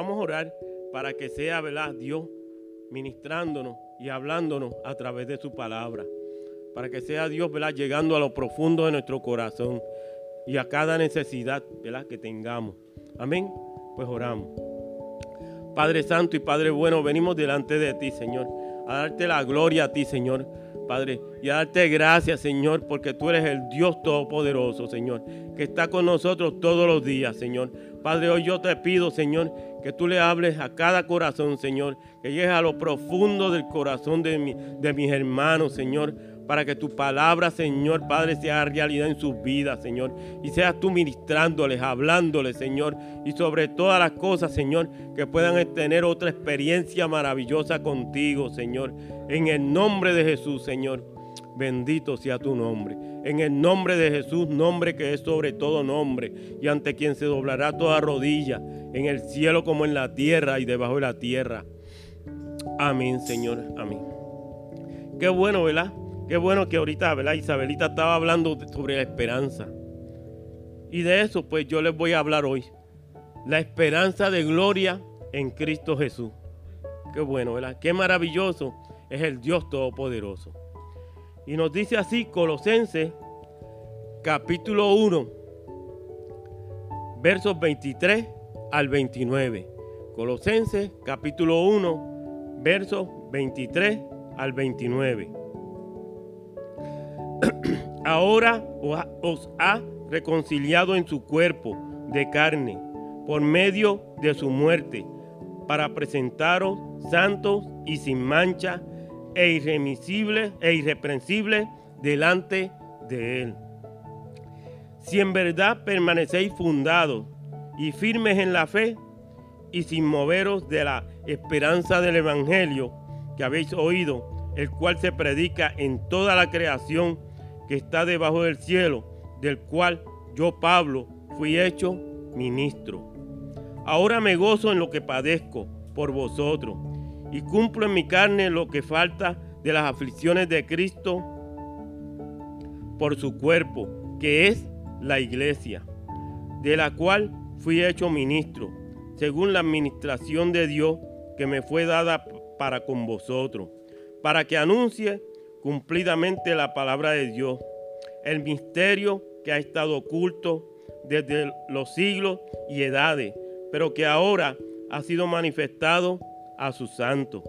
vamos a orar para que sea, ¿verdad? Dios ministrándonos y hablándonos a través de su palabra. Para que sea Dios, ¿verdad? Llegando a lo profundo de nuestro corazón y a cada necesidad, ¿verdad? Que tengamos. Amén. Pues oramos. Padre Santo y Padre bueno, venimos delante de ti, Señor, a darte la gloria a ti, Señor. Padre, y a darte gracias, Señor, porque tú eres el Dios Todopoderoso, Señor, que está con nosotros todos los días, Señor. Padre, hoy yo te pido, Señor, que tú le hables a cada corazón, Señor, que llegues a lo profundo del corazón de, de mis hermanos, Señor, para que tu palabra, Señor Padre, sea realidad en sus vidas, Señor. Y seas tú ministrándoles, hablándoles, Señor. Y sobre todas las cosas, Señor, que puedan tener otra experiencia maravillosa contigo, Señor. En el nombre de Jesús, Señor. Bendito sea tu nombre. En el nombre de Jesús, nombre que es sobre todo nombre, y ante quien se doblará toda rodilla, en el cielo como en la tierra y debajo de la tierra. Amén, Señor. Amén. Qué bueno, ¿verdad? Qué bueno que ahorita, ¿verdad? Isabelita estaba hablando sobre la esperanza. Y de eso, pues yo les voy a hablar hoy. La esperanza de gloria en Cristo Jesús. Qué bueno, ¿verdad? Qué maravilloso es el Dios Todopoderoso. Y nos dice así Colosenses capítulo 1, versos 23 al 29. Colosenses capítulo 1, versos 23 al 29. Ahora os ha reconciliado en su cuerpo de carne por medio de su muerte, para presentaros santos y sin mancha e irremisibles e irreprensibles delante de él. Si en verdad permanecéis fundados y firmes en la fe y sin moveros de la esperanza del evangelio que habéis oído, el cual se predica en toda la creación que está debajo del cielo, del cual yo, Pablo, fui hecho ministro. Ahora me gozo en lo que padezco por vosotros y cumplo en mi carne lo que falta de las aflicciones de Cristo por su cuerpo, que es la iglesia, de la cual fui hecho ministro, según la administración de Dios que me fue dada para con vosotros, para que anuncie cumplidamente la palabra de Dios, el misterio que ha estado oculto desde los siglos y edades, pero que ahora ha sido manifestado a sus santos,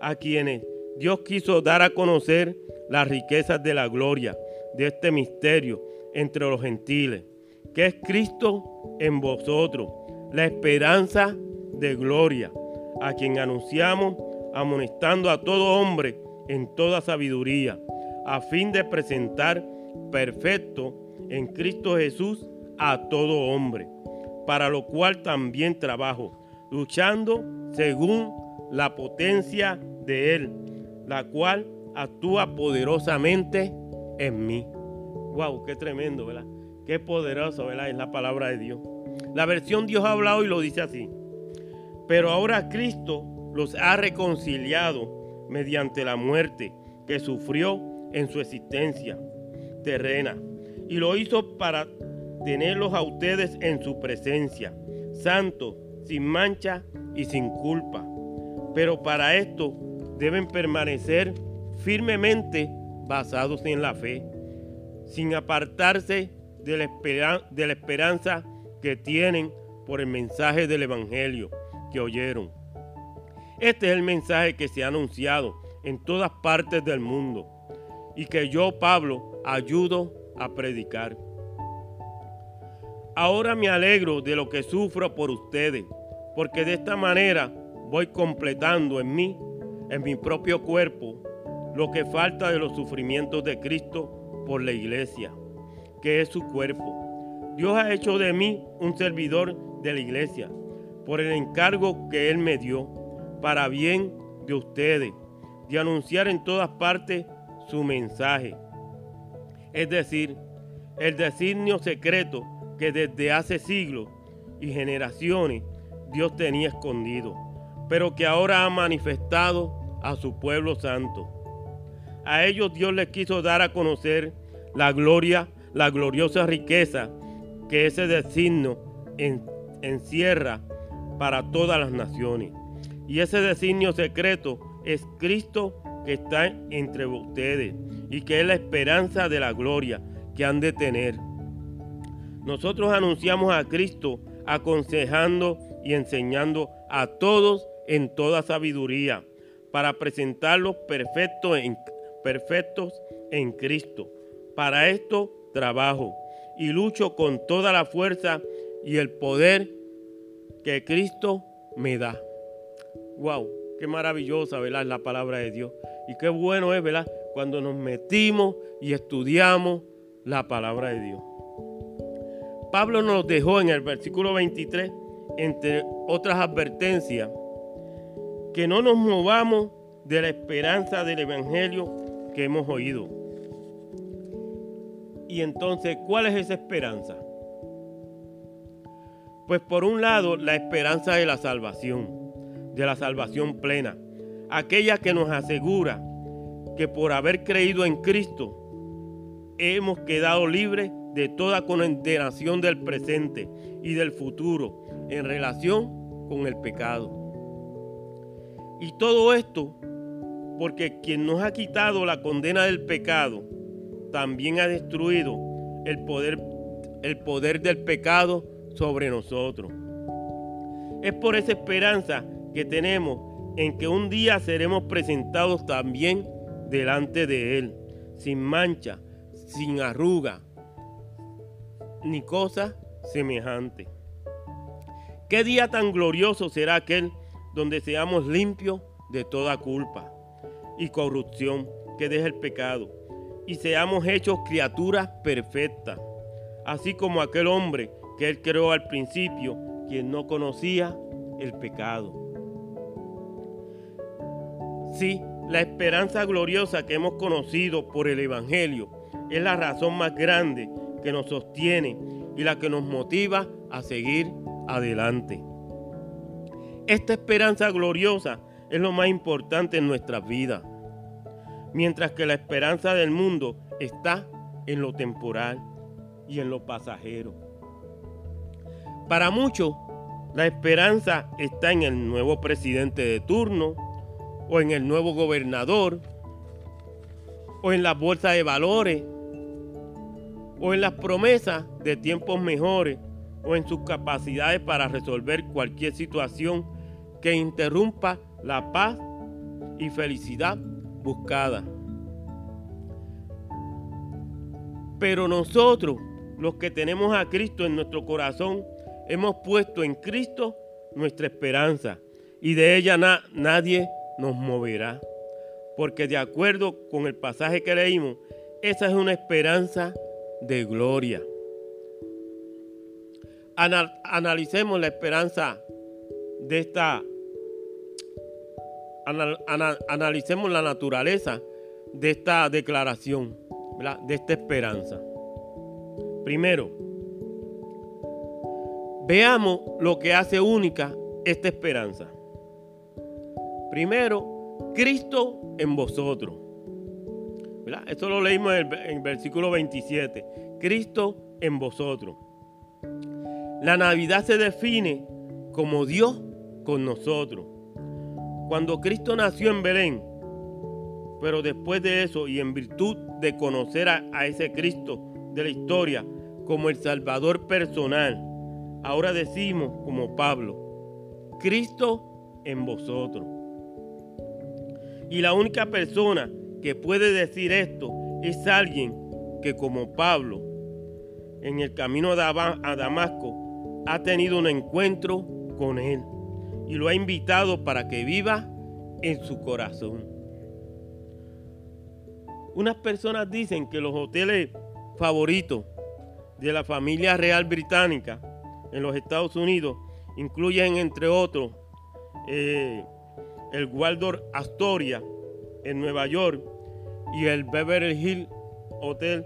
a quienes Dios quiso dar a conocer las riquezas de la gloria de este misterio entre los gentiles, que es Cristo en vosotros, la esperanza de gloria, a quien anunciamos amonestando a todo hombre en toda sabiduría, a fin de presentar perfecto en Cristo Jesús a todo hombre, para lo cual también trabajo, luchando según la potencia de Él, la cual actúa poderosamente en mí. Wow, qué tremendo, ¿verdad? Qué poderoso, ¿verdad? Es la palabra de Dios. La versión Dios ha hablado y lo dice así. Pero ahora Cristo los ha reconciliado mediante la muerte que sufrió en su existencia terrena. Y lo hizo para tenerlos a ustedes en su presencia, santos, sin mancha y sin culpa. Pero para esto deben permanecer firmemente basados en la fe, sin apartarse de la, de la esperanza que tienen por el mensaje del Evangelio que oyeron este es el mensaje que se ha anunciado en todas partes del mundo y que yo, Pablo, ayudo a predicar. Ahora me alegro de lo que sufro por ustedes, porque de esta manera voy completando en mí, en mi propio cuerpo, lo que falta de los sufrimientos de Cristo por la iglesia, que es su cuerpo. Dios ha hecho de mí un servidor de la iglesia, por el encargo que Él me dio para bien de ustedes, de anunciar en todas partes su mensaje. Es decir, el designio secreto que desde hace siglos y generaciones Dios tenía escondido, pero que ahora ha manifestado a su pueblo santo. A ellos Dios les quiso dar a conocer la gloria, la gloriosa riqueza que ese designio encierra para todas las naciones. Y ese designio secreto es Cristo que está entre ustedes y que es la esperanza de la gloria que han de tener. Nosotros anunciamos a Cristo aconsejando y enseñando a todos en toda sabiduría para presentarlos perfectos en, Cristo. Para esto trabajo y lucho con toda la fuerza y el poder que Cristo me da. Wow, qué maravillosa, ¿verdad? La palabra de Dios. Y qué bueno es, ¿verdad? Cuando nos metimos y estudiamos la palabra de Dios. Pablo nos dejó en el versículo 23, entre otras advertencias, que no nos movamos de la esperanza del Evangelio que hemos oído. Y entonces, ¿cuál es esa esperanza? Pues por un lado, la esperanza de la salvación, de la salvación plena, aquella que nos asegura que por haber creído en Cristo hemos quedado libres de toda condenación del presente y del futuro en relación con el pecado. Y todo esto porque quien nos ha quitado la condena del pecado también ha destruido el poder, el poder del pecado sobre nosotros. Es por esa esperanza que tenemos en que un día seremos presentados también delante de Él, sin mancha, sin arruga, ni cosa semejante. ¿Qué día tan glorioso será aquel donde seamos limpios de toda culpa y corrupción que deje el pecado y seamos hechos criaturas perfectas, así como aquel hombre que él creó al principio, quien no conocía el pecado. Sí, la esperanza gloriosa que hemos conocido por el Evangelio es la razón más grande que nos sostiene y la que nos motiva a seguir adelante. Esta esperanza gloriosa es lo más importante en nuestras vidas, mientras que la esperanza del mundo está en lo temporal y en lo pasajero. Para muchos, la esperanza está en el nuevo presidente de turno, o en el nuevo gobernador, o en la bolsa de valores, o en las promesas de tiempos mejores, o en sus capacidades para resolver cualquier situación que interrumpa la paz y felicidad buscada. Pero nosotros, los que tenemos a Cristo en nuestro corazón, hemos puesto en Cristo nuestra esperanza y de ella nadie nos moverá. Porque de acuerdo con el pasaje que leímos, esa es una esperanza de gloria. analicemos la esperanza de esta, analicemos la naturaleza de esta declaración, de esta esperanza. Primero, Veamos lo que hace única esta esperanza. Primero, Cristo en vosotros. Esto lo leímos en el, versículo 27. Cristo en vosotros. La Navidad se define como Dios con nosotros. Cuando Cristo nació en Belén, pero después de eso y en virtud de conocer a ese Cristo de la historia como el Salvador personal, ahora decimos como Pablo, Cristo en vosotros. Y la única persona que puede decir esto es alguien que como Pablo, en el camino a Damasco, ha tenido un encuentro con Él y lo ha invitado para que viva en su corazón. Unas personas dicen que los hoteles favoritos de la familia real británica en los Estados Unidos incluyen, entre otros, eh, el Waldorf Astoria en Nueva York y el Beverly Hills Hotel,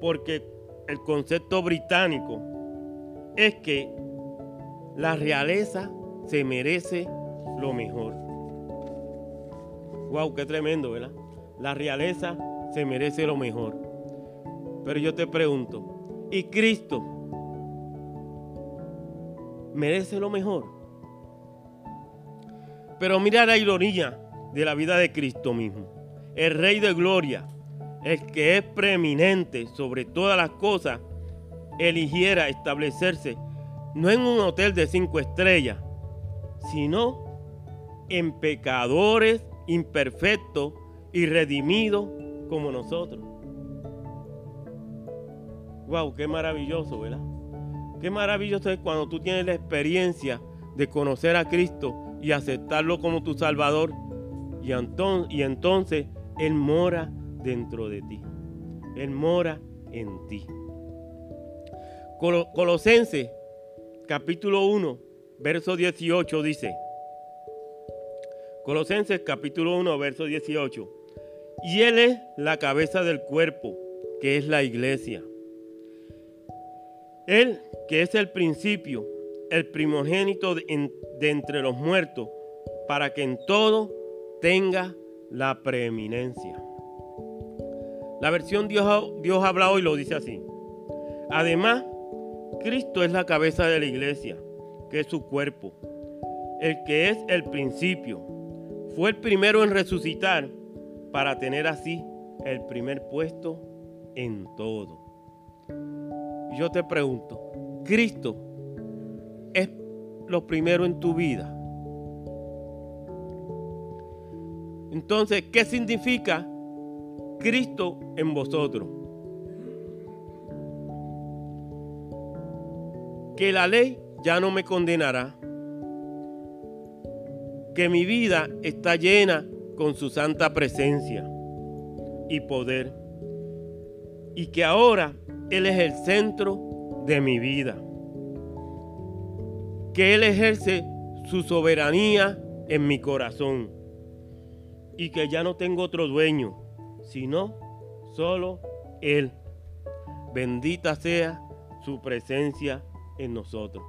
porque el concepto británico es que la realeza se merece lo mejor. Wow, qué tremendo, ¿verdad? La realeza se merece lo mejor. Pero yo te pregunto, ¿y Cristo merece lo mejor. Pero mira la ironía de la vida de Cristo mismo. El Rey de Gloria, el que es preeminente sobre todas las cosas, eligiera establecerse no en un hotel de cinco estrellas, sino en pecadores imperfectos y redimidos como nosotros. Wow, qué maravilloso, ¿verdad? Qué maravilloso es cuando tú tienes la experiencia de conocer a Cristo y aceptarlo como tu Salvador. Y, y entonces Él mora dentro de ti. Él mora en ti. Colosenses capítulo 1, verso 18 dice. Colosenses capítulo 1, verso 18. Y Él es la cabeza del cuerpo, que es la iglesia. Él que es el principio, el primogénito de, entre los muertos, para que en todo tenga la preeminencia. La versión Dios, habla hoy lo dice así. Además, Cristo es la cabeza de la iglesia, que es su cuerpo, el que es el principio. Fue el primero en resucitar para tener así el primer puesto en todo. Yo te pregunto, Cristo lo primero en tu vida. Entonces, ¿qué significa Cristo en vosotros? Que la ley ya no me condenará. Que mi vida está llena con su santa presencia y poder. Y que ahora Él es el centro de mi vida. Que Él ejerce su soberanía en mi corazón. Y que ya no tengo otro dueño, sino solo Él. Bendita sea su presencia en nosotros.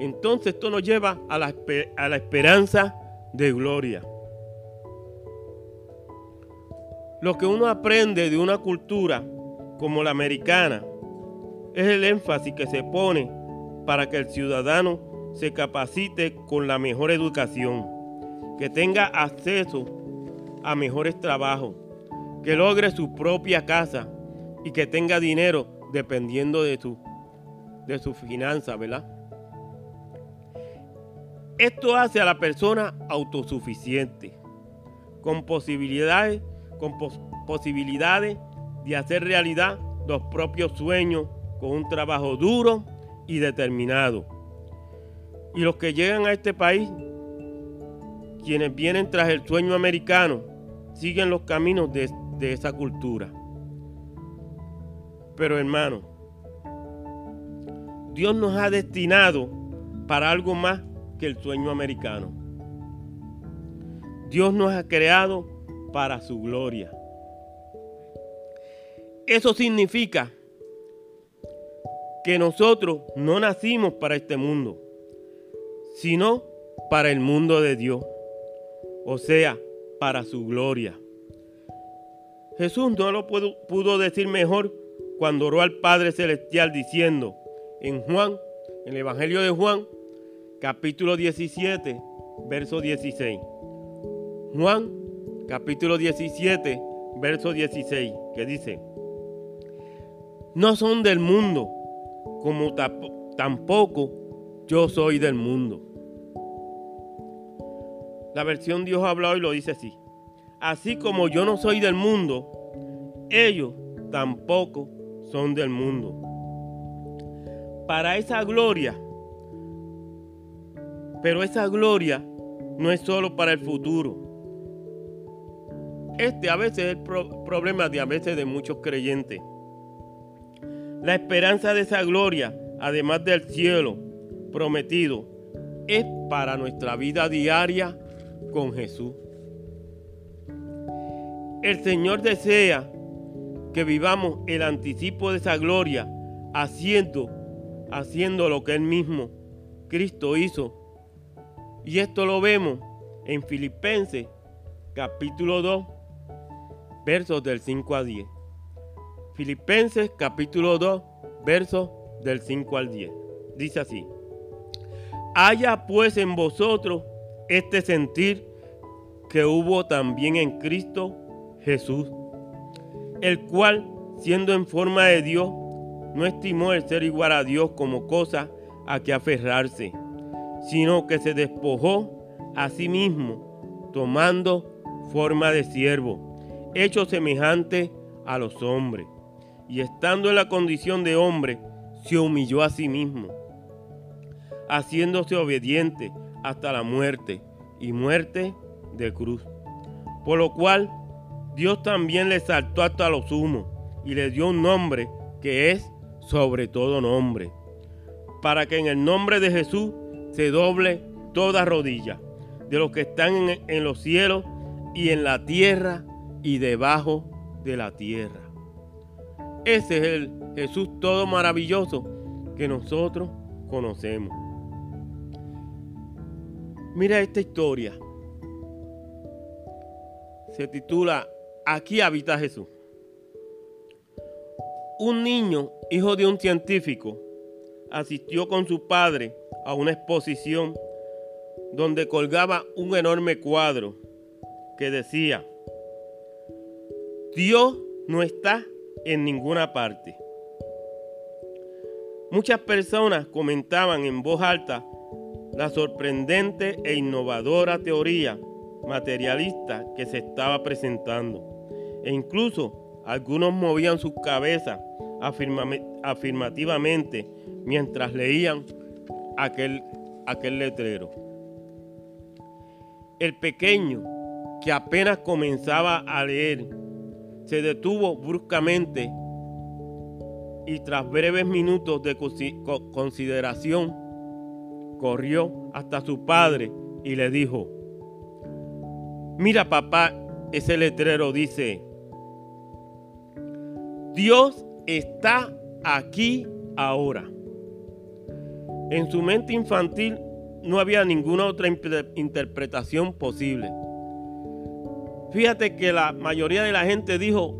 Entonces esto nos lleva a la, a la esperanza de gloria. Lo que uno aprende de una cultura como la americana es el énfasis que se pone para que el ciudadano se capacite con la mejor educación, que tenga acceso a mejores trabajos, que logre su propia casa y que tenga dinero dependiendo de su, de su finanza, ¿verdad? Esto hace a la persona autosuficiente, con posibilidades, con posibilidades de hacer realidad los propios sueños con un trabajo duro y determinado. Y los que llegan a este país, quienes vienen tras el sueño americano, siguen los caminos de, esa cultura. Pero hermano, Dios nos ha destinado para algo más que el sueño americano. Dios nos ha creado para su gloria. Eso significa que nosotros no nacimos para este mundo, sino para el mundo de Dios, o sea, para su gloria. Jesús no lo pudo, decir mejor cuando oró al Padre Celestial diciendo en Juan, en el Evangelio de Juan, capítulo 17, verso 16. Juan, capítulo 17, verso 16, que dice, no son del mundo, como tampoco yo soy del mundo. La versión Dios ha hablado y lo dice así. Así como yo no soy del mundo, ellos tampoco son del mundo. Para esa gloria, pero esa gloria no es solo para el futuro. Este a veces es el problema de a veces de muchos creyentes. La esperanza de esa gloria, además del cielo prometido, es para nuestra vida diaria con Jesús. El Señor desea que vivamos el anticipo de esa gloria haciendo, haciendo lo que Él mismo, Cristo, hizo. Y esto lo vemos en Filipenses capítulo 2, versos del 5 a 10. Filipenses capítulo 2, versos del 5 al 10. Dice así, Haya pues en vosotros este sentir que hubo también en Cristo Jesús, el cual, siendo en forma de Dios, no estimó el ser igual a Dios como cosa a que aferrarse, sino que se despojó a sí mismo, tomando forma de siervo, hecho semejante a los hombres, y estando en la condición de hombre, se humilló a sí mismo, haciéndose obediente hasta la muerte, y muerte de cruz. Por lo cual Dios también le saltó hasta lo sumo y le dio un nombre que es sobre todo nombre, para que en el nombre de Jesús se doble toda rodilla de los que están en, en los cielos y en la tierra y debajo de la tierra. Ese es el Jesús todo maravilloso que nosotros conocemos. Mira esta historia. Se titula Aquí habita Jesús. Un niño, hijo de un científico, asistió con su padre a una exposición donde colgaba un enorme cuadro que decía, Dios no está en ninguna parte. Muchas personas comentaban en voz alta la sorprendente e innovadora teoría materialista que se estaba presentando. E incluso algunos movían sus cabezas afirmativamente mientras leían aquel, aquel letrero. El pequeño, que apenas comenzaba a leer, se detuvo bruscamente y tras breves minutos de consideración, corrió hasta su padre y le dijo, mira papá, ese letrero dice, Dios está aquí ahora. En su mente infantil no había ninguna otra interpretación posible. Fíjate que la mayoría de la gente dijo,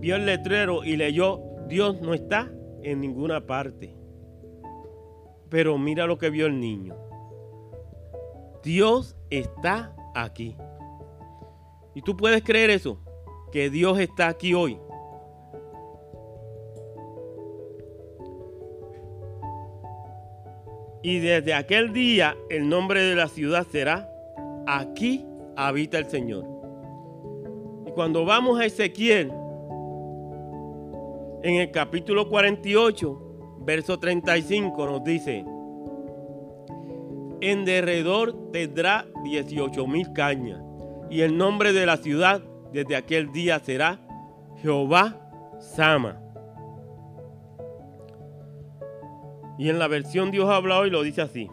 vio el letrero y leyó, Dios no está en ninguna parte. Pero mira lo que vio el niño. Dios está aquí. ¿Y tú puedes creer eso? Que Dios está aquí hoy. Y desde aquel día el nombre de la ciudad será, aquí habita el Señor. Cuando vamos a Ezequiel, en el capítulo 48, verso 35 nos dice, en derredor tendrá 18 mil cañas, y el nombre de la ciudad desde aquel día será Jehová Sama Y en la versión Dios habla hoy lo dice así.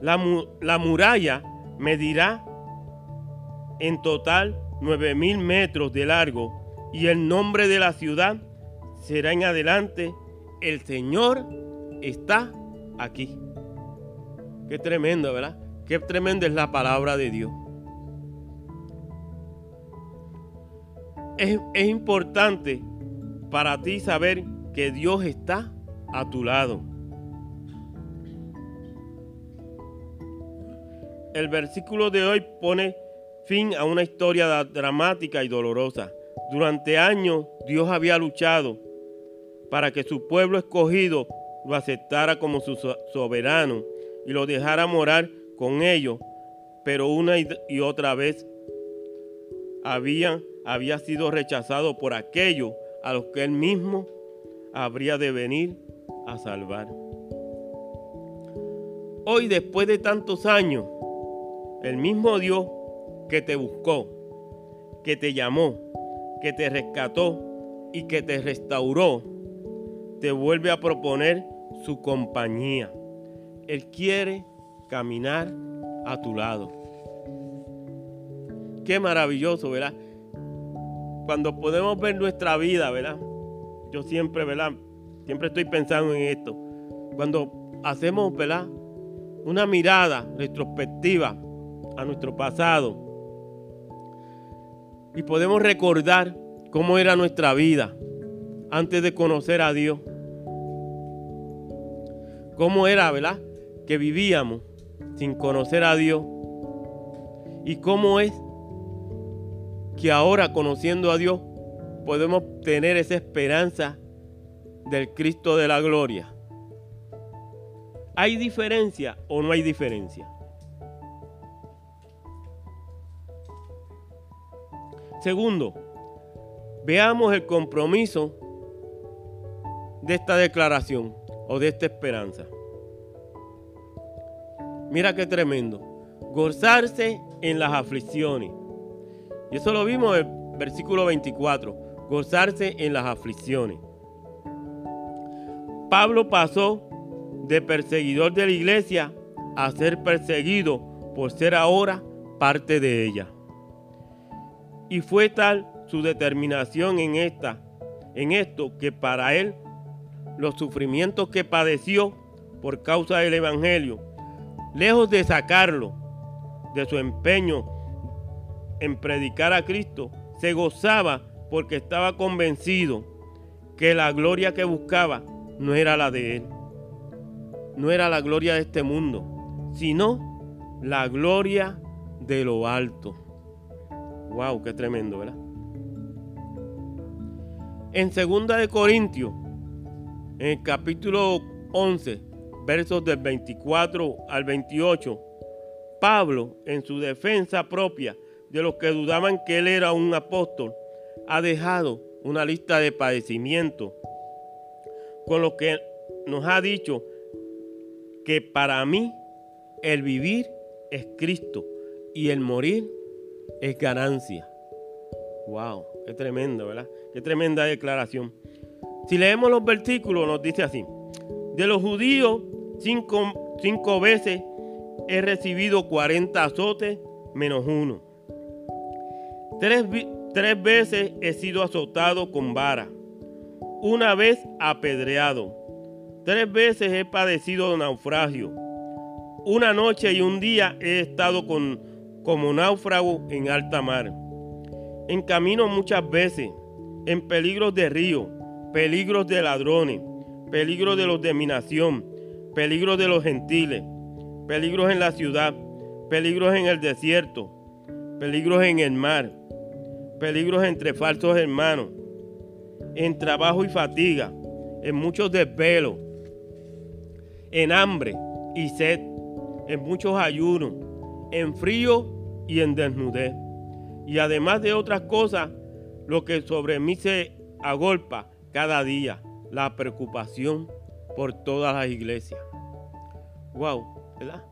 La, la muralla medirá en total 9000 metros de largo y el nombre de la ciudad será en adelante el Señor está aquí. Qué tremendo, ¿verdad? Qué tremenda es la palabra de Dios. Es, es importante para ti saber que Dios está a tu lado. el versículo de hoy pone fin a una historia dramática y dolorosa. Durante años Dios había luchado para que su pueblo escogido lo aceptara como su soberano y lo dejara morar con ellos, pero una y otra vez había, había sido rechazado por aquellos a los que él mismo habría de venir a salvar. Hoy, después de tantos años, el mismo Dios que te buscó, que te llamó, que te rescató y que te restauró, te vuelve a proponer su compañía. Él quiere caminar a tu lado. Qué maravilloso, ¿verdad? Cuando podemos ver nuestra vida, ¿verdad? Yo siempre, ¿verdad? Siempre estoy pensando en esto. Cuando hacemos, ¿verdad? Una mirada retrospectiva a nuestro pasado y podemos recordar cómo era nuestra vida antes de conocer a Dios. Cómo era, ¿verdad? que vivíamos sin conocer a Dios y cómo es que ahora conociendo a Dios podemos tener esa esperanza del Cristo de la gloria. ¿Hay diferencia o no hay diferencia? Segundo, veamos el compromiso de esta declaración o de esta esperanza. Mira qué tremendo. Gozarse en las aflicciones. Y eso lo vimos en el versículo 24. Gozarse en las aflicciones. Pablo pasó de perseguidor de la iglesia a ser perseguido por ser ahora parte de ella. Y fue tal su determinación en esta, en esto que para él los sufrimientos que padeció por causa del evangelio, lejos de sacarlo de su empeño en predicar a Cristo, se gozaba porque estaba convencido que la gloria que buscaba no era la de él, no era la gloria de este mundo, sino la gloria de lo alto. Wow, qué tremendo, ¿verdad? En segunda de Corintios, en el capítulo 11, versos del 24 al 28, Pablo, en su defensa propia de los que dudaban que él era un apóstol, ha dejado una lista de padecimientos con lo que nos ha dicho que para mí el vivir es Cristo y el morir es ganancia. Wow, qué tremendo, ¿verdad? Qué tremenda declaración. Si leemos los versículos, nos dice así: De los judíos, cinco, cinco veces he recibido 40 azotes menos uno. Tres, tres veces he sido azotado con vara una vez apedreado, tres veces he padecido naufragio, una noche y un día he estado con, como náufrago en alta mar, en camino muchas veces, en peligros de río, peligros de ladrones, peligros de los de mi nación, peligros de los gentiles, peligros en la ciudad, peligros en el desierto, peligros en el mar, peligros entre falsos hermanos en trabajo y fatiga, en muchos desvelos, en hambre y sed, en muchos ayunos, en frío y en desnudez. Y además de otras cosas, lo que sobre mí se agolpa cada día, la preocupación por todas las iglesias. Wow, ¿verdad?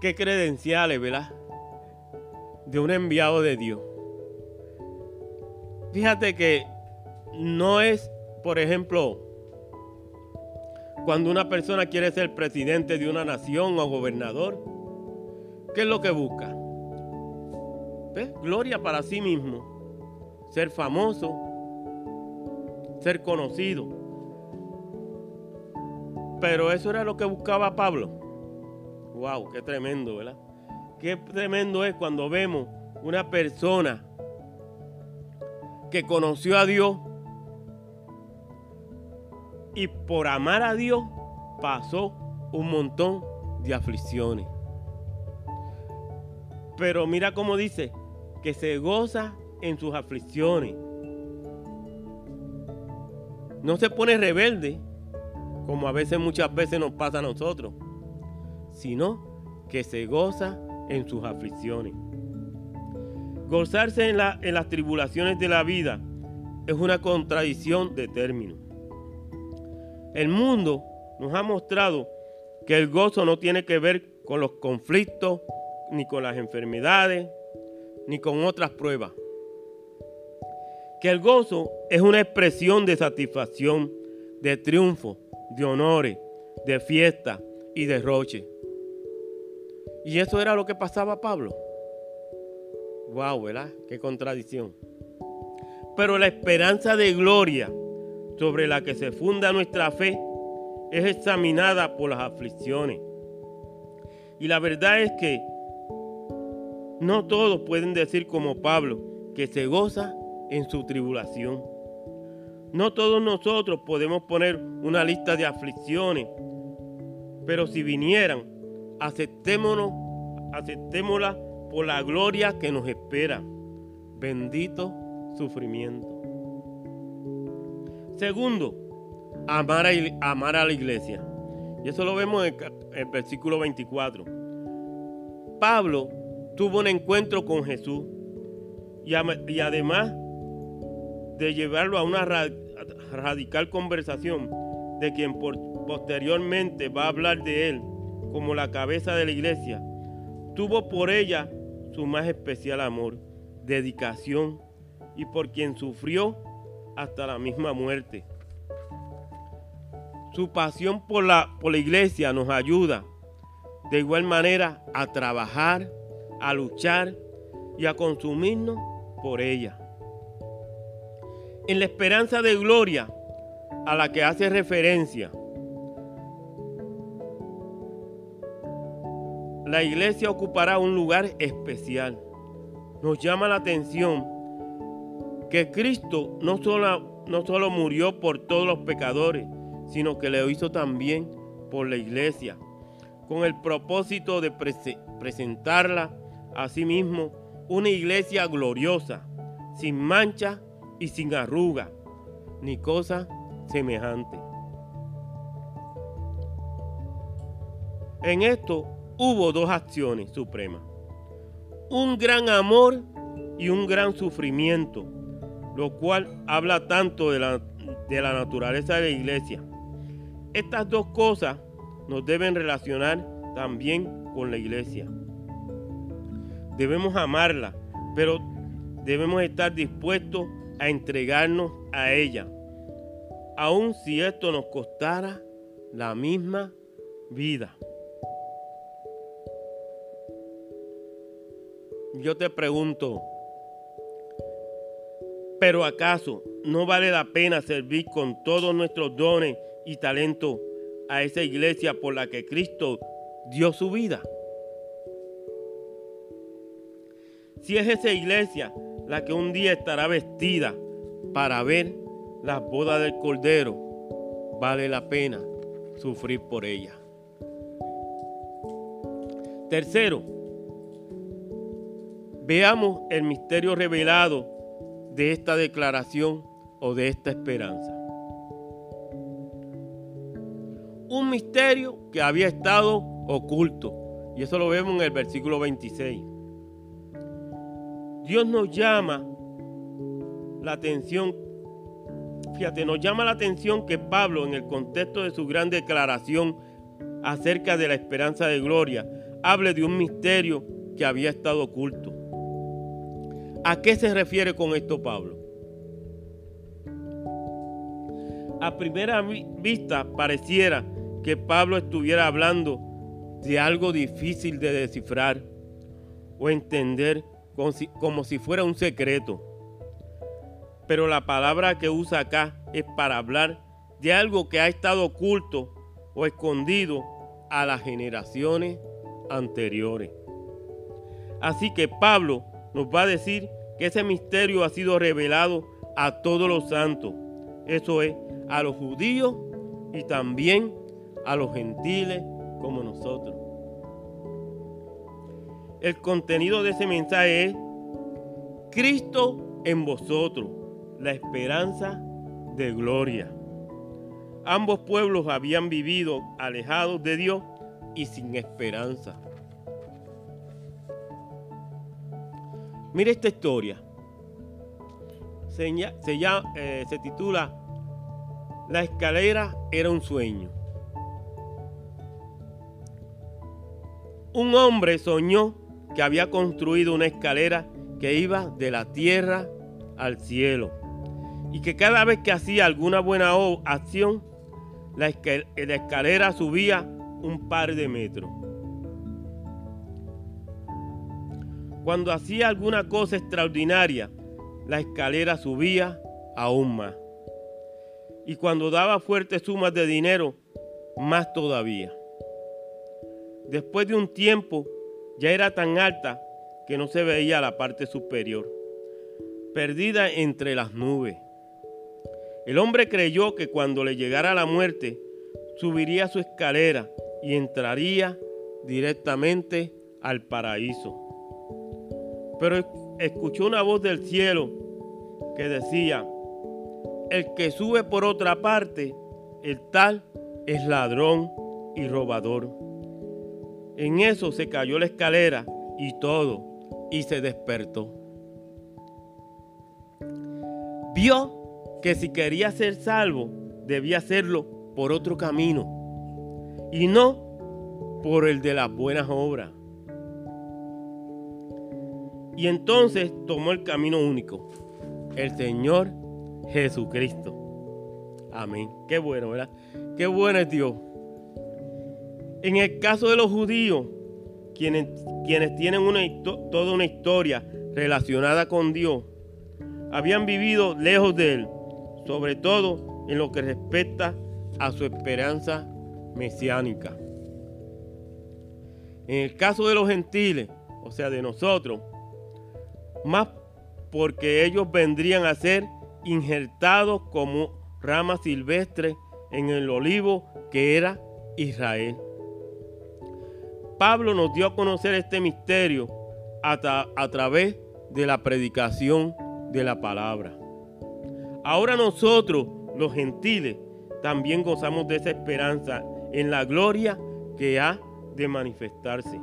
Qué credenciales, ¿verdad? De un enviado de Dios. Fíjate que no es, por ejemplo, cuando una persona quiere ser presidente de una nación o gobernador, ¿qué es lo que busca? Gloria para sí mismo, ser famoso, ser conocido. Pero eso era lo que buscaba Pablo. Wow, qué tremendo, ¿verdad? Qué tremendo es cuando vemos una persona que conoció a Dios y por amar a Dios pasó un montón de aflicciones. Pero mira cómo dice, que se goza en sus aflicciones. No se pone rebelde, como a veces muchas veces nos pasa a nosotros, sino que se goza en sus aflicciones. Gozarse en, las tribulaciones de la vida es una contradicción de términos. El mundo nos ha mostrado que el gozo no tiene que ver con los conflictos, ni con las enfermedades, ni con otras pruebas. Que el gozo es una expresión de satisfacción, de triunfo, de honores, de fiesta y de roche. Y eso era lo que pasaba a Pablo. Wow, ¿verdad? Qué contradicción. Pero la esperanza de gloria sobre la que se funda nuestra fe es examinada por las aflicciones. Y la verdad es que no todos pueden decir como Pablo que se goza en su tribulación. No todos nosotros podemos poner una lista de aflicciones Pero si vinieran, aceptémonos, aceptémosla por la gloria que nos espera. Bendito sufrimiento. Segundo, amar a, amar a la iglesia. Y eso lo vemos en el versículo 24. Pablo tuvo un encuentro con Jesús y, además de llevarlo a una radical conversación de quien posteriormente va a hablar de él como la cabeza de la iglesia, tuvo por ella su más especial amor, dedicación y por quien sufrió hasta la misma muerte. Su pasión por la, por la iglesia nos ayuda de igual manera a trabajar, a luchar y a consumirnos por ella. En la esperanza de gloria a la que hace referencia, la iglesia ocupará un lugar especial. Nos llama la atención que Cristo no solo, no solo murió por todos los pecadores, sino que lo hizo también por la iglesia, con el propósito de presentarla a sí mismo una iglesia gloriosa, sin mancha y sin arruga, ni cosa semejante. En esto hubo dos acciones supremas, un gran amor y un gran sufrimiento, lo cual habla tanto de la, de la naturaleza de la iglesia estas dos cosas nos deben relacionar también con la iglesia. Debemos amarla, pero debemos estar dispuestos a entregarnos a ella, aun si esto nos costara la misma vida. Yo te pregunto, ¿pero acaso no vale la pena servir con todos nuestros dones y talento a esa iglesia por la que Cristo dio su vida? Si es esa iglesia la que un día estará vestida para ver las bodas del Cordero, vale la pena sufrir por ella. Tercero, veamos el misterio revelado de esta declaración o de esta esperanza. un misterio que había estado oculto. Y eso lo vemos en el versículo 26. Dios nos llama la atención, fíjate, nos llama la atención que Pablo en el contexto de su gran declaración acerca de la esperanza de gloria, hable de un misterio que había estado oculto. ¿A qué se refiere con esto Pablo? A primera vista pareciera que Pablo estuviera hablando de algo difícil de descifrar o entender como si, fuera un secreto. Pero la palabra que usa acá es para hablar de algo que ha estado oculto o escondido a las generaciones anteriores. Así que Pablo nos va a decir que ese misterio ha sido revelado a todos los santos, eso es, a los judíos y también a los gentiles como nosotros. El contenido de ese mensaje es Cristo en vosotros, la esperanza de gloria. Ambos pueblos habían vivido alejados de Dios y sin esperanza. Mire esta historia. Se, eh, se titula La escalera era un sueño. Un hombre soñó que había construido una escalera que iba de la tierra al cielo y que cada vez que hacía alguna buena acción, la, escalera subía un par de metros. Cuando hacía alguna cosa extraordinaria, la escalera subía aún más. Y cuando daba fuertes sumas de dinero, más todavía. Después de un tiempo ya era tan alta que no se veía la parte superior, perdida entre las nubes. El hombre creyó que cuando le llegara la muerte, subiría su escalera y entraría directamente al paraíso. Pero escuchó una voz del cielo que decía, el que sube por otra parte, el tal es ladrón y robador. En eso se cayó la escalera y todo, y se despertó. Vio que si quería ser salvo, debía hacerlo por otro camino, y no por el de las buenas obras. Y entonces tomó el camino único, el Señor Jesucristo. Amén. Qué bueno, ¿verdad? Qué bueno es Dios. En el caso de los judíos, quienes, tienen toda una historia relacionada con Dios, habían vivido lejos de Él, sobre todo en lo que respecta a su esperanza mesiánica. En el caso de los gentiles, o sea, de nosotros, más porque ellos vendrían a ser injertados como ramas silvestres en el olivo que era Israel. Pablo nos dio a conocer este misterio a, a través de la predicación de la palabra. Ahora nosotros, los gentiles, también gozamos de esa esperanza en la gloria que ha de manifestarse.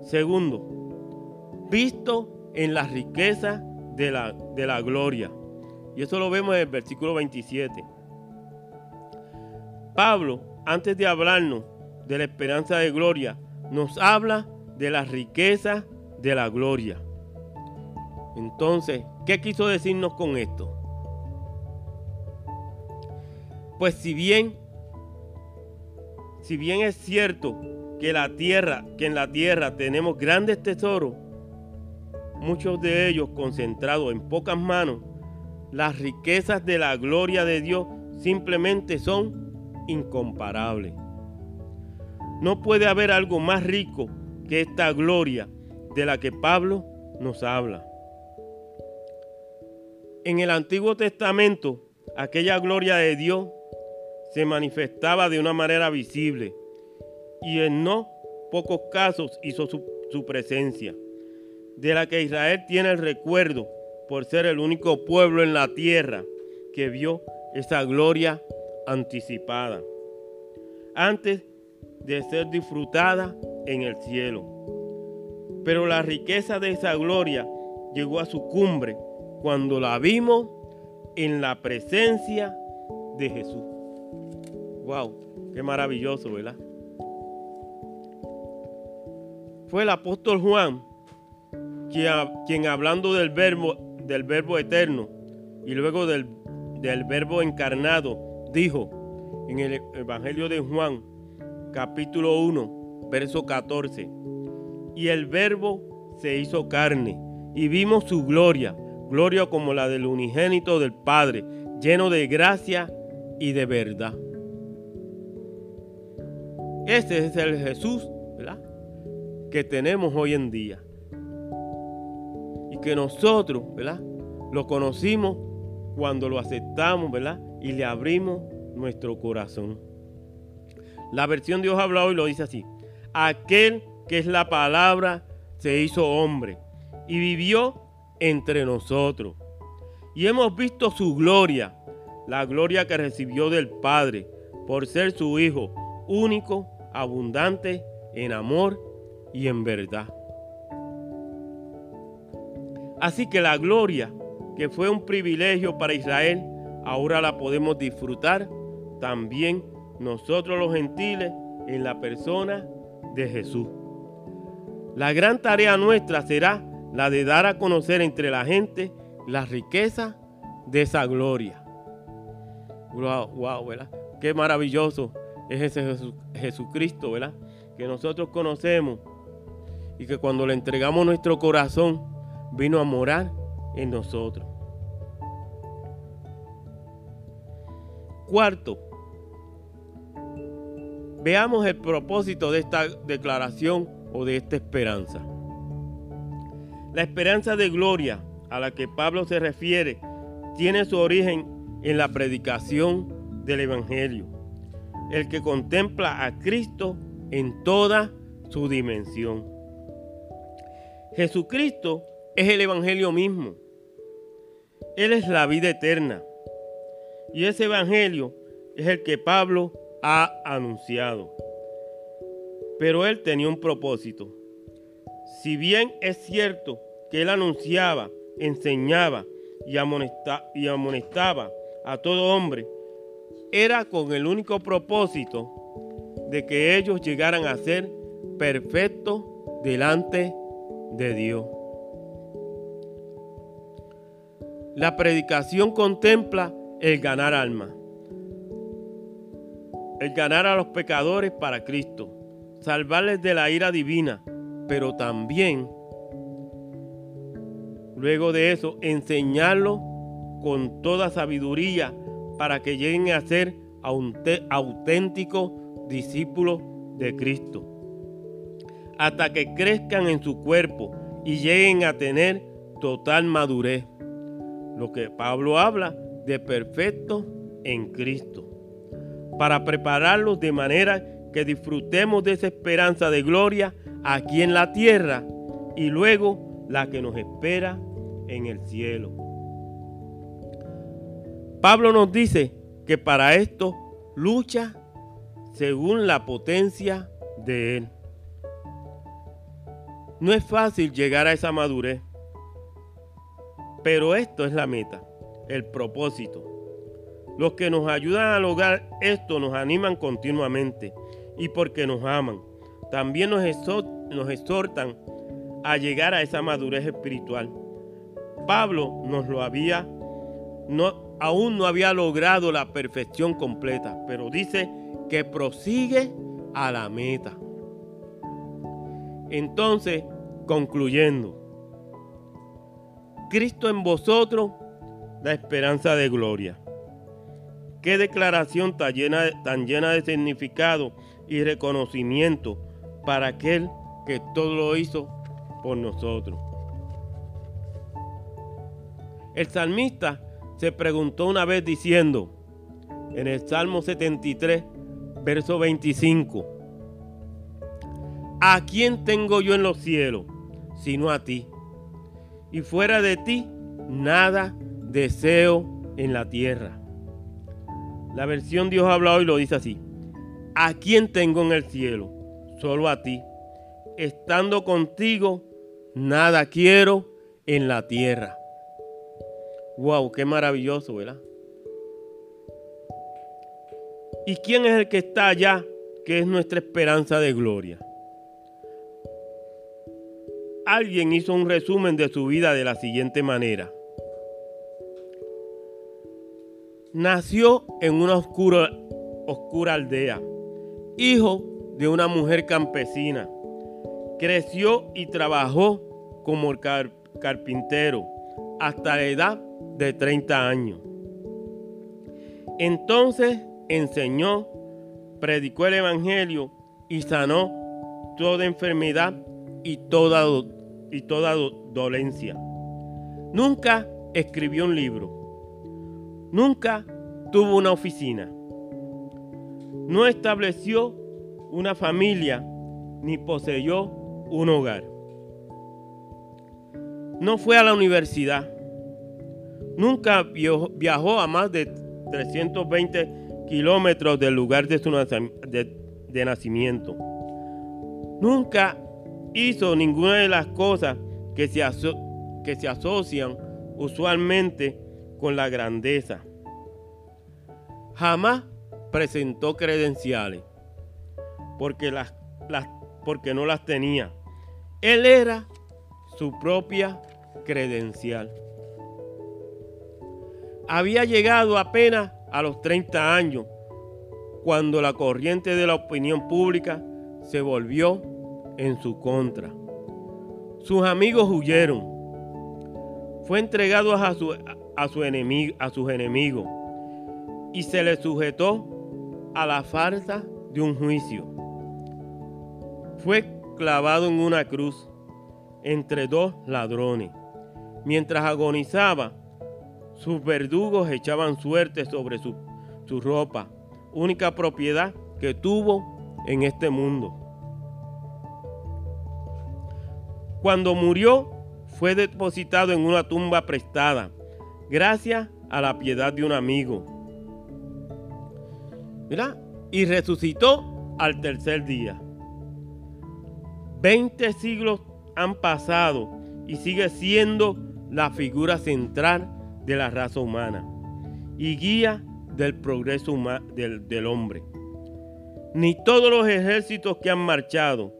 Segundo, visto en la riqueza de la, de la gloria. Y eso lo vemos en el versículo 27. Pablo, antes de hablarnos de la esperanza de gloria, nos habla de la riqueza de la gloria. Entonces, ¿qué quiso decirnos con esto? Pues si bien, si bien es cierto que la tierra, que en la tierra tenemos grandes tesoros, muchos de ellos concentrados en pocas manos, las riquezas de la gloria de Dios simplemente son incomparables. No puede haber algo más rico que esta gloria de la que Pablo nos habla. En el Antiguo Testamento, aquella gloria de Dios se manifestaba de una manera visible y en no pocos casos hizo su, su presencia de la que Israel tiene el recuerdo por ser el único pueblo en la tierra que vio esa gloria anticipada, antes de ser disfrutada en el cielo. Pero la riqueza de esa gloria llegó a su cumbre cuando la vimos en la presencia de Jesús. ¡Wow! ¡Qué maravilloso, ¿verdad? Fue el apóstol Juan quien, hablando del verbo, del verbo eterno y luego del, del verbo encarnado, dijo en el Evangelio de Juan, capítulo 1, verso 14, y el verbo se hizo carne y vimos su gloria, gloria como la del unigénito del Padre, lleno de gracia y de verdad. Ese es el Jesús ¿verdad? que tenemos hoy en día que nosotros, ¿verdad? Lo conocimos cuando lo aceptamos, ¿verdad? Y le abrimos nuestro corazón. La versión Dios ha hablado y lo dice así. Aquel que es la palabra se hizo hombre y vivió entre nosotros. Y hemos visto su gloria, la gloria que recibió del Padre por ser su Hijo único, abundante en amor y en verdad. Así que la gloria que fue un privilegio para Israel, ahora la podemos disfrutar también nosotros los gentiles en la persona de Jesús. La gran tarea nuestra será la de dar a conocer entre la gente la riqueza de esa gloria. Wow, wow, ¿verdad? Qué maravilloso es ese Jesucristo, ¿verdad? Que nosotros conocemos y que cuando le entregamos nuestro corazón, vino a morar en nosotros. Cuarto, veamos el propósito de esta declaración o de esta esperanza. La esperanza de gloria a la que Pablo se refiere tiene su origen en la predicación del Evangelio. el que contempla a Cristo en toda su dimensión. Jesucristo es el Evangelio mismo. Él es la vida eterna. Y ese Evangelio es el que Pablo ha anunciado. Pero él tenía un propósito. Si bien es cierto que él anunciaba, enseñaba y, amonestaba a todo hombre, era con el único propósito de que ellos llegaran a ser perfectos delante de Dios. La predicación contempla el ganar alma, el ganar a los pecadores para Cristo, salvarles de la ira divina, pero también, luego de eso, enseñarlos con toda sabiduría para que lleguen a ser auténticos discípulos de Cristo, hasta que crezcan en su cuerpo y lleguen a tener total madurez. Lo que Pablo habla de perfecto en Cristo, para prepararlos de manera que disfrutemos de esa esperanza de gloria aquí en la tierra y luego la que nos espera en el cielo. Pablo nos dice que para esto lucha según la potencia de Él. No es fácil llegar a esa madurez, pero esto es la meta, el propósito. Los que nos ayudan a lograr esto nos animan continuamente y porque nos aman. También nos, exhortan a llegar a esa madurez espiritual. Pablo nos lo había, no, aún no había logrado la perfección completa, pero dice que prosigue a la meta. Entonces, concluyendo, Cristo en vosotros, la esperanza de gloria. Qué declaración tan llena, tan llena de significado y reconocimiento para aquel que todo lo hizo por nosotros. El salmista se preguntó una vez diciendo, en el Salmo 73, verso 25, ¿a quién tengo yo en los cielos sino a ti? Y fuera de ti, nada deseo en la tierra. La versión Dios habla hoy lo dice así. ¿A quién tengo en el cielo? Solo a ti. Estando contigo, nada quiero en la tierra. Wow, qué maravilloso, ¿verdad? ¿Y quién es el que está allá, que es nuestra esperanza de gloria? Alguien hizo un resumen de su vida de la siguiente manera. Nació en una oscura, oscura aldea hijo de una mujer campesina. Creció y trabajó como carpintero hasta la edad de 30 años. Entonces enseñó, predicó el Evangelio y sanó toda enfermedad y toda, y toda dolencia. Nunca escribió un libro. Nunca tuvo una oficina no estableció una familia ni poseyó un hogar. No fue a la universidad. Nunca viajó a más de 320 kilómetros del lugar de su nacimiento. Nunca hizo ninguna de las cosas que se, que se asocian usualmente con la grandeza. Jamás presentó credenciales porque, las, las, porque no las tenía. Él era su propia credencial. Había llegado apenas a los 30 años cuando la corriente de la opinión pública se volvió en su contra. Sus amigos huyeron. Fue entregado a, su, a, su enemigo, a sus enemigos y se le sujetó a la falta de un juicio. Fue clavado en una cruz entre dos ladrones. Mientras agonizaba, sus verdugos echaban suerte sobre su, su ropa única propiedad que tuvo en este mundo. Cuando murió, fue depositado en una tumba prestada, gracias a la piedad de un amigo. Mira, y resucitó al tercer día. Veinte siglos han pasado y sigue siendo la figura central de la raza humana y guía del progreso del, del hombre. Ni todos los ejércitos que han marchado,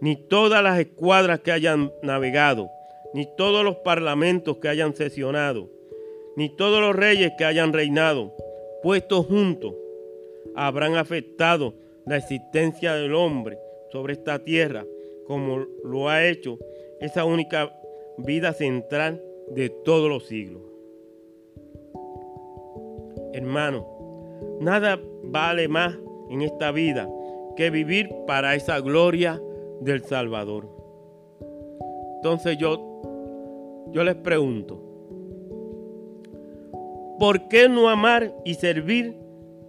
ni todas las escuadras que hayan navegado, ni todos los parlamentos que hayan sesionado, ni todos los reyes que hayan reinado, puestos juntos, habrán afectado la existencia del hombre sobre esta tierra como lo ha hecho esa única vida central de todos los siglos. Hermano, nada vale más en esta vida que vivir para esa gloria del Salvador. Entonces yo, yo les pregunto, ¿por qué no amar y servir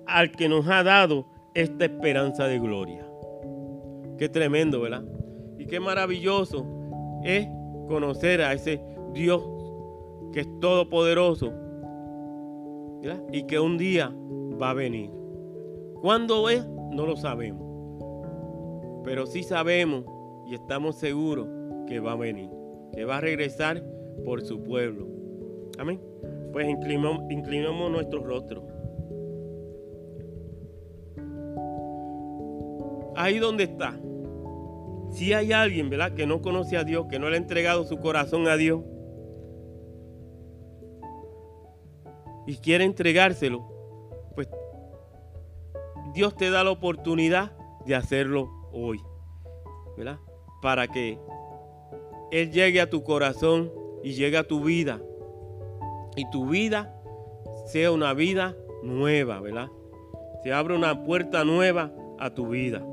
al que nos ha dado esta esperanza de gloria? Qué tremendo, ¿verdad? Y qué maravilloso es conocer a ese Dios que es todopoderoso y que un día va a venir. ¿Cuándo es? No lo sabemos. Pero sí sabemos y estamos seguros que va a venir, que va a regresar por su pueblo. Amén. Pues inclinamos, inclinamos nuestro rostro. Ahí donde está. Si hay alguien, ¿verdad?, que no conoce a Dios, que no le ha entregado su corazón a Dios y quiere entregárselo, pues Dios te da la oportunidad de hacerlo hoy, ¿verdad? Para que Él llegue a tu corazón y llegue a tu vida. Y tu vida sea una vida nueva, ¿verdad? Se abre una puerta nueva a tu vida.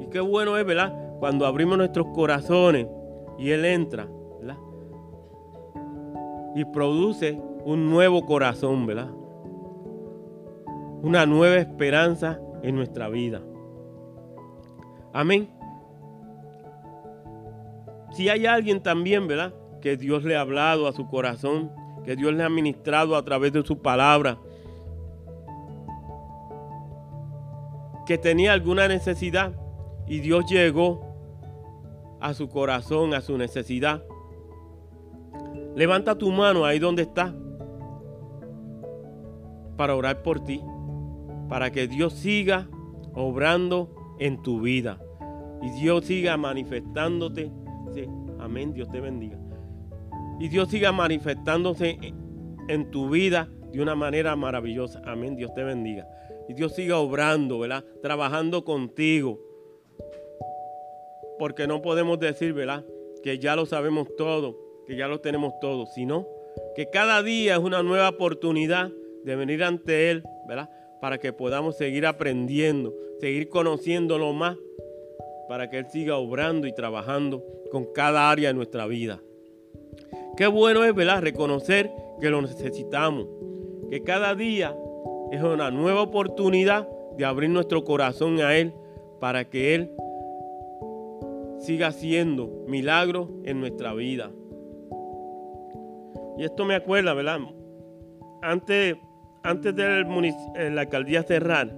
Y qué bueno es, ¿verdad? Cuando abrimos nuestros corazones y Él entra, ¿verdad? Y produce un nuevo corazón, ¿verdad? Una nueva esperanza en nuestra vida. Amén. Si hay alguien también, ¿verdad? Que Dios le ha hablado a su corazón, que Dios le ha ministrado a través de su palabra, que tenía alguna necesidad y Dios llegó a su corazón, a su necesidad. Levanta tu mano ahí donde está para orar por ti, para que Dios siga obrando en tu vida. Y Dios siga manifestándote. amén, Dios te bendiga. Y Dios siga manifestándose en tu vida de una manera maravillosa. Amén, Dios te bendiga. Y Dios siga obrando, ¿verdad? Trabajando contigo. Porque no podemos decir, ¿verdad? Que ya lo sabemos todo, que ya lo tenemos todo, sino que cada día es una nueva oportunidad de venir ante Él, ¿verdad? Para que podamos seguir aprendiendo, seguir conociéndolo más, para que Él siga obrando y trabajando con cada área de nuestra vida. Qué bueno es, ¿verdad? Reconocer que lo necesitamos, que cada día es una nueva oportunidad de abrir nuestro corazón a Él para que Él siga haciendo milagros en nuestra vida. Y esto me acuerda, ¿verdad? Antes antes de la alcaldía cerrar,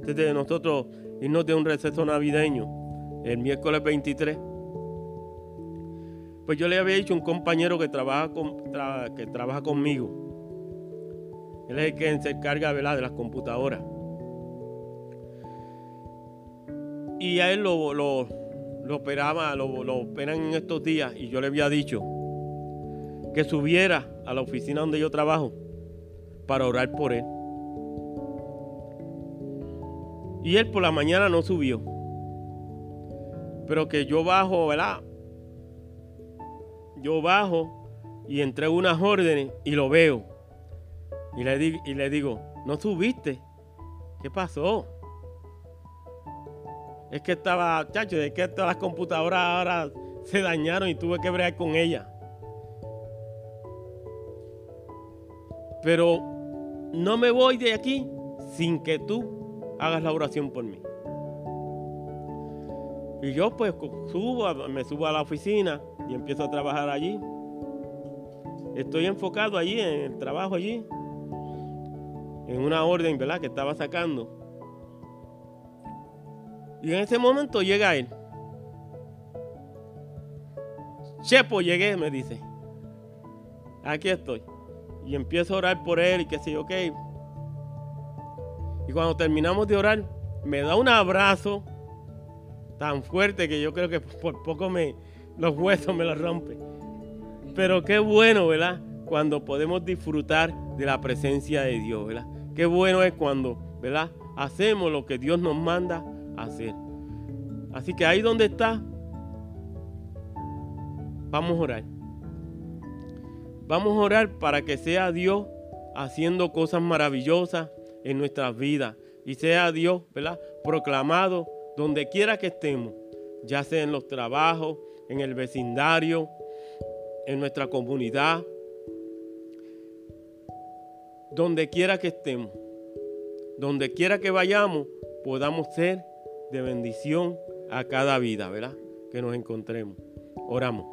antes de nosotros irnos de un receso navideño, el miércoles 23, pues yo le había dicho a un compañero que trabaja, que trabaja conmigo. Él es el que se encarga de las computadoras. Y a él lo, lo, operaba, lo, lo operan en estos días. Y yo le había dicho que subiera a la oficina donde yo trabajo para orar por él. Y él por la mañana no subió. Pero que yo bajo, ¿verdad? Yo bajo y entrego unas órdenes y lo veo. Y le, digo, y le digo, no subiste. ¿Qué pasó? Es que estaba, chacho, es que todas las computadoras ahora se dañaron y tuve que bregar con ellas. Pero no me voy de aquí sin que tú hagas la oración por mí. Y yo pues subo, me subo a la oficina y empiezo a trabajar allí. Estoy enfocado allí en el trabajo allí, en una orden, ¿verdad? Que estaba sacando. Y en ese momento llega él. Chepo, llegué, me dice. Aquí estoy. Y empiezo a orar por él y que sé ok. Y cuando terminamos de orar, me da un abrazo tan fuerte que yo creo que por poco me, los huesos me los rompe. Pero qué bueno, ¿verdad? Cuando podemos disfrutar de la presencia de Dios, ¿verdad? Qué bueno es cuando, ¿verdad? Hacemos lo que Dios nos manda hacer. Así que ahí donde está, vamos a orar. Vamos a orar para que sea Dios haciendo cosas maravillosas en nuestras vidas y sea Dios, ¿verdad? Proclamado donde quiera que estemos, ya sea en los trabajos, en el vecindario, en nuestra comunidad, donde quiera que estemos, donde quiera que vayamos, podamos ser de bendición a cada vida, ¿verdad? Que nos encontremos. Oramos.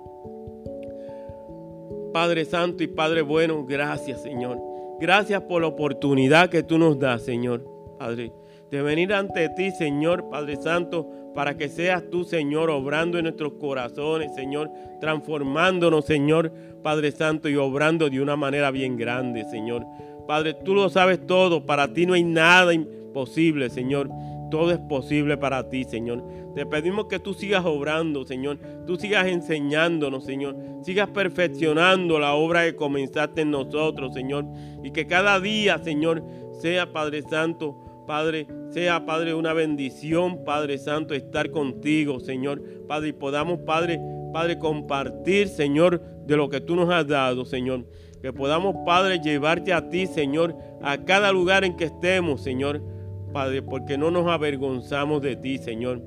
Padre Santo y Padre bueno, gracias Señor. Gracias por la oportunidad que tú nos das, Señor. Padre, de venir ante ti, Señor Padre Santo, para que seas tú, Señor, obrando en nuestros corazones, Señor, transformándonos, Señor Padre Santo, y obrando de una manera bien grande, Señor. Padre, tú lo sabes todo, para ti no hay nada imposible, Señor. Todo es posible para ti, Señor. Te pedimos que tú sigas obrando, Señor. Tú sigas enseñándonos, Señor. Sigas perfeccionando la obra que comenzaste en nosotros, Señor. Y que cada día, Señor, sea, Padre Santo, Padre, sea, Padre, una bendición, Padre Santo, estar contigo, Señor. Padre, y podamos, Padre, Padre, compartir, Señor, de lo que tú nos has dado, Señor. Que podamos, Padre, llevarte a ti, Señor, a cada lugar en que estemos, Señor. Padre, porque no nos avergonzamos de ti, Señor.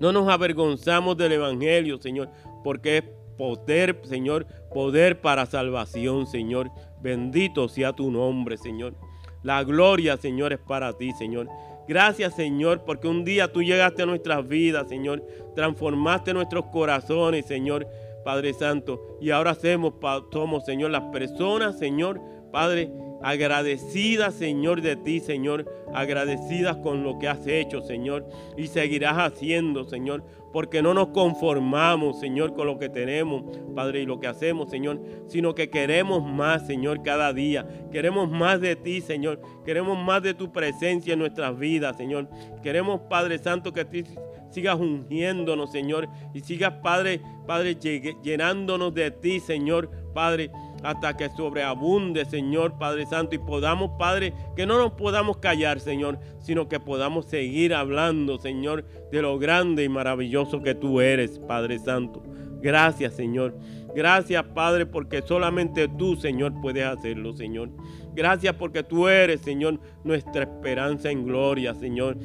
No nos avergonzamos del Evangelio, Señor, porque es poder, Señor, poder para salvación, Señor. Bendito sea tu nombre, Señor. La gloria, Señor, es para ti, Señor. Gracias, Señor, porque un día tú llegaste a nuestras vidas, Señor. Transformaste nuestros corazones, Señor, Padre Santo. Y ahora hacemos, somos, Señor, las personas, Señor, Padre, agradecidas, Señor, de ti, Señor, agradecidas con lo que has hecho, Señor, y seguirás haciendo, Señor, porque no nos conformamos, Señor, con lo que tenemos, Padre, y lo que hacemos, Señor, sino que queremos más, Señor, cada día. Queremos más de ti, Señor. Queremos más de tu presencia en nuestras vidas, Señor. Queremos, Padre Santo, que ti sigas ungiéndonos, Señor, y sigas, Padre, Padre, llenándonos de ti, Señor, Padre hasta que sobreabunde, Señor Padre Santo, y podamos, Padre, que no nos podamos callar, Señor, sino que podamos seguir hablando, Señor, de lo grande y maravilloso que tú eres, Padre Santo. Gracias, Señor. Gracias, Padre, porque solamente tú, Señor, puedes hacerlo, Señor. Gracias porque tú eres, Señor, nuestra esperanza en gloria, Señor.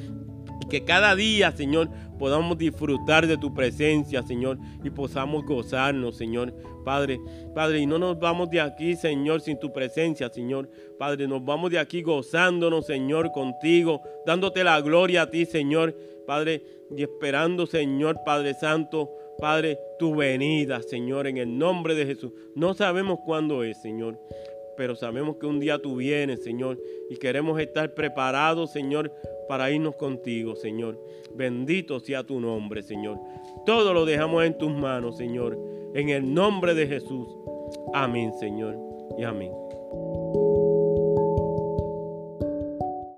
Que cada día, Señor, podamos disfrutar de tu presencia, Señor, y podamos gozarnos, Señor. Padre, Padre, y no nos vamos de aquí, Señor, sin tu presencia, Señor. Padre, nos vamos de aquí gozándonos, Señor, contigo, dándote la gloria a ti, Señor. Padre, y esperando, Señor, Padre Santo, Padre, tu venida, Señor, en el nombre de Jesús. No sabemos cuándo es, Señor, pero sabemos que un día tú vienes, Señor, y queremos estar preparados, Señor, para irnos contigo, Señor. Bendito sea tu nombre, Señor. Todo lo dejamos en tus manos, Señor. En el nombre de Jesús. Amén, Señor. Y amén.